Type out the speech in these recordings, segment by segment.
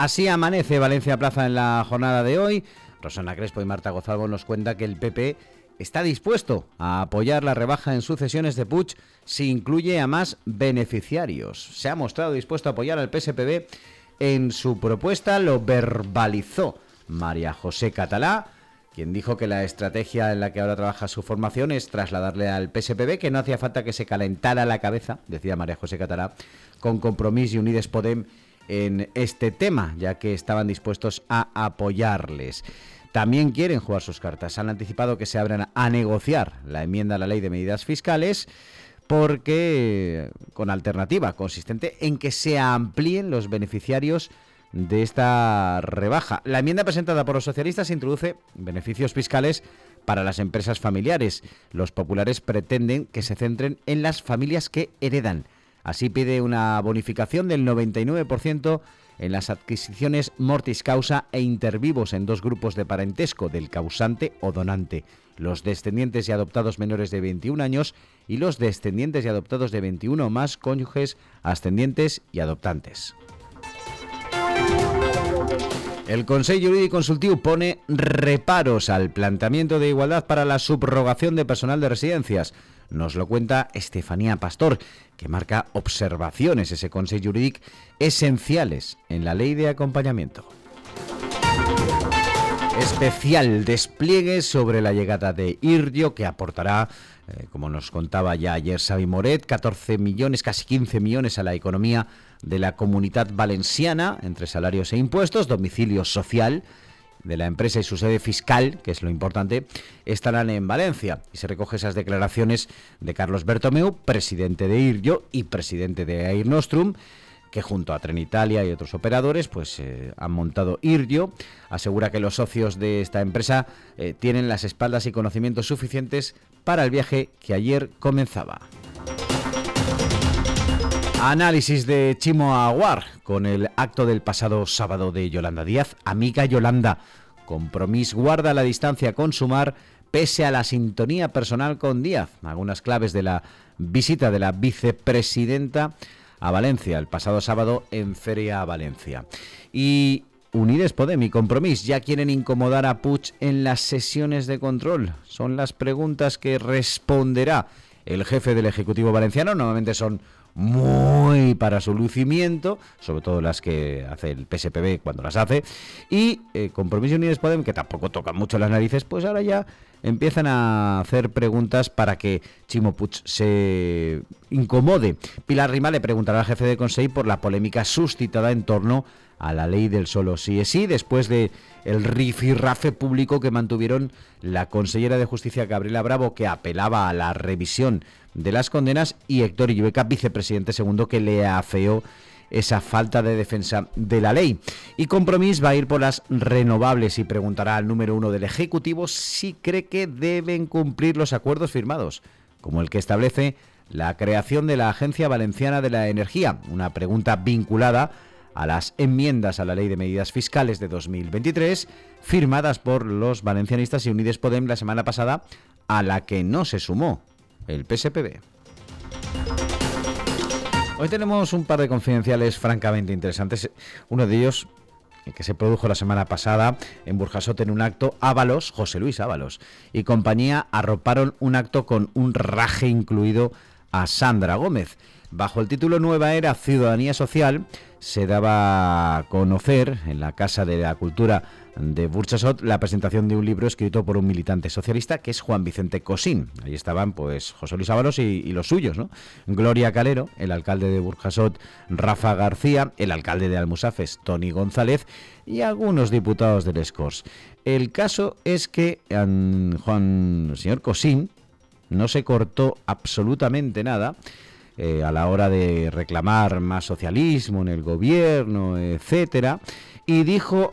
Así amanece Valencia Plaza en la jornada de hoy. Rosana Crespo y Marta Gozalvo nos cuenta que el PP está dispuesto a apoyar la rebaja en sucesiones de Puig si incluye a más beneficiarios. Se ha mostrado dispuesto a apoyar al PSPB en su propuesta, lo verbalizó María José Catalá, quien dijo que la estrategia en la que ahora trabaja su formación es trasladarle al PSPB que no hacía falta que se calentara la cabeza, decía María José Catalá, con Compromís y Unides Podem en este tema, ya que estaban dispuestos a apoyarles. También quieren jugar sus cartas. Han anticipado que se abran a negociar la enmienda a la ley de medidas fiscales porque con alternativa consistente en que se amplíen los beneficiarios de esta rebaja. La enmienda presentada por los socialistas introduce beneficios fiscales para las empresas familiares. Los populares pretenden que se centren en las familias que heredan. Así pide una bonificación del 99% en las adquisiciones mortis causa e intervivos en dos grupos de parentesco del causante o donante, los descendientes y adoptados menores de 21 años y los descendientes y adoptados de 21 o más cónyuges, ascendientes y adoptantes. El Consejo Jurídico Consultivo pone reparos al planteamiento de igualdad para la subrogación de personal de residencias. Nos lo cuenta Estefanía Pastor, que marca observaciones ese Consejo Jurídico esenciales en la ley de acompañamiento. Especial despliegue sobre la llegada de Irdio, que aportará, eh, como nos contaba ya ayer Xavi Moret, 14 millones, casi 15 millones a la economía de la comunidad valenciana, entre salarios e impuestos, domicilio social de la empresa y su sede fiscal, que es lo importante, estarán en Valencia. Y se recoge esas declaraciones de Carlos Bertomeu, presidente de IRJO y presidente de Air Nostrum, que junto a Trenitalia y otros operadores pues eh, han montado IRJO. Asegura que los socios de esta empresa eh, tienen las espaldas y conocimientos suficientes para el viaje que ayer comenzaba. Análisis de Chimo Aguar con el acto del pasado sábado de Yolanda Díaz. Amiga Yolanda, compromiso guarda la distancia con Sumar pese a la sintonía personal con Díaz. Algunas claves de la visita de la vicepresidenta a Valencia el pasado sábado en Feria Valencia. Y Unides Podem y Compromís ya quieren incomodar a Puig en las sesiones de control. Son las preguntas que responderá el jefe del Ejecutivo Valenciano. Normalmente son muy para su lucimiento, sobre todo las que hace el PSPB cuando las hace, y eh, Compromiso Unidos Podem, que tampoco tocan mucho las narices, pues ahora ya empiezan a hacer preguntas para que Chimo Puig se incomode. Pilar Rima le preguntará al jefe de Consejo por la polémica suscitada en torno a la ley del solo sí es sí, después de el rifirrafe público que mantuvieron la consellera de Justicia Gabriela Bravo, que apelaba a la revisión de las condenas, y Héctor Illueca, vicepresidente segundo, que le afeó esa falta de defensa de la ley. Y Compromís va a ir por las renovables y preguntará al número uno del Ejecutivo si cree que deben cumplir los acuerdos firmados, como el que establece la creación de la Agencia Valenciana de la Energía, una pregunta vinculada a las enmiendas a la Ley de Medidas Fiscales de 2023 firmadas por los valencianistas y Unides Podem la semana pasada, a la que no se sumó el PSPB. Hoy tenemos un par de confidenciales francamente interesantes. Uno de ellos el que se produjo la semana pasada en Burjasot en un acto, Ábalos, José Luis Ábalos y compañía arroparon un acto con un raje incluido a Sandra Gómez. Bajo el título Nueva Era Ciudadanía Social, se daba a conocer en la Casa de la Cultura de Burchasot la presentación de un libro escrito por un militante socialista que es Juan Vicente Cosín. Ahí estaban pues José Luis Ábalos y, los suyos, ¿no? Gloria Calero, el alcalde de Burjasot, Rafa García, el alcalde de Almusafes, Tony González y algunos diputados del Escors. El caso es que Juan, el señor Cosín no se cortó absolutamente nada eh, a la hora de reclamar más socialismo en el gobierno, etcétera, y dijo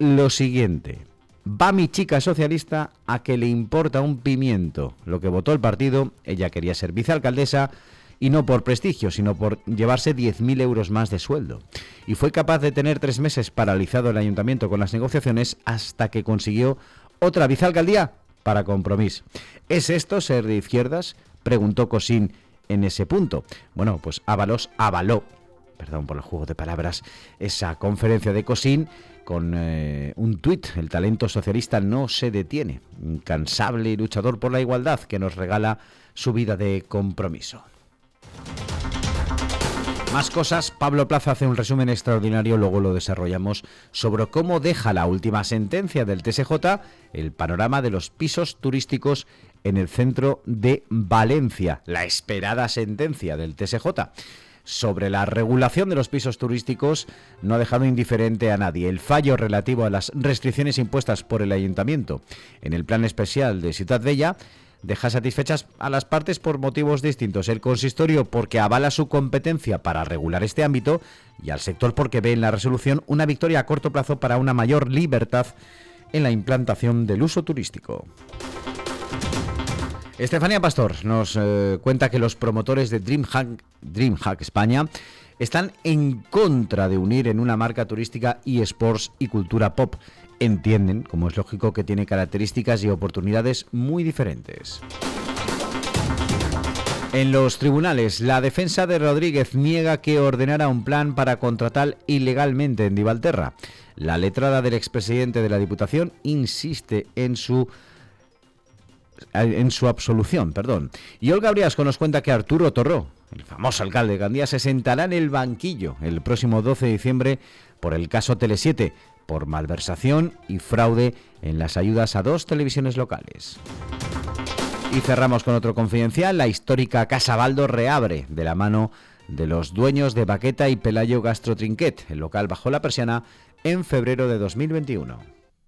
lo siguiente. Va mi chica socialista a que le importa un pimiento lo que votó el partido. Ella quería ser vicealcaldesa y no por prestigio, sino por llevarse 10.000 euros más de sueldo. Y fue capaz de tener tres meses paralizado el ayuntamiento con las negociaciones hasta que consiguió otra vicealcaldía para compromiso. ¿Es esto ser de izquierdas? Preguntó Cosín en ese punto. Bueno, pues Ábalos avaló perdón por el juego de palabras, esa conferencia de Cosín con eh, un tuit, el talento socialista no se detiene, incansable y luchador por la igualdad que nos regala su vida de compromiso. Más cosas, Pablo Plaza hace un resumen extraordinario, luego lo desarrollamos, sobre cómo deja la última sentencia del TSJ el panorama de los pisos turísticos en el centro de Valencia, la esperada sentencia del TSJ sobre la regulación de los pisos turísticos no ha dejado indiferente a nadie. El fallo relativo a las restricciones impuestas por el ayuntamiento en el plan especial de Ciudad Bella deja satisfechas a las partes por motivos distintos. El consistorio porque avala su competencia para regular este ámbito y al sector porque ve en la resolución una victoria a corto plazo para una mayor libertad en la implantación del uso turístico. Estefanía Pastor nos eh, cuenta que los promotores de DreamHack, DreamHack España están en contra de unir en una marca turística eSports y cultura pop. Entienden, como es lógico, que tiene características y oportunidades muy diferentes. En los tribunales, la defensa de Rodríguez niega que ordenara un plan para contratar ilegalmente en Divalterra. La letrada del expresidente de la Diputación insiste en su en su absolución, perdón. Y Olga Briasco nos cuenta que Arturo Torró, el famoso alcalde de Gandía, se sentará en el banquillo el próximo 12 de diciembre por el caso Tele7, por malversación y fraude en las ayudas a dos televisiones locales. Y cerramos con otro confidencial, la histórica Casa Baldo reabre de la mano de los dueños de Baqueta y Pelayo Gastro Trinquet, el local bajo la persiana, en febrero de 2021.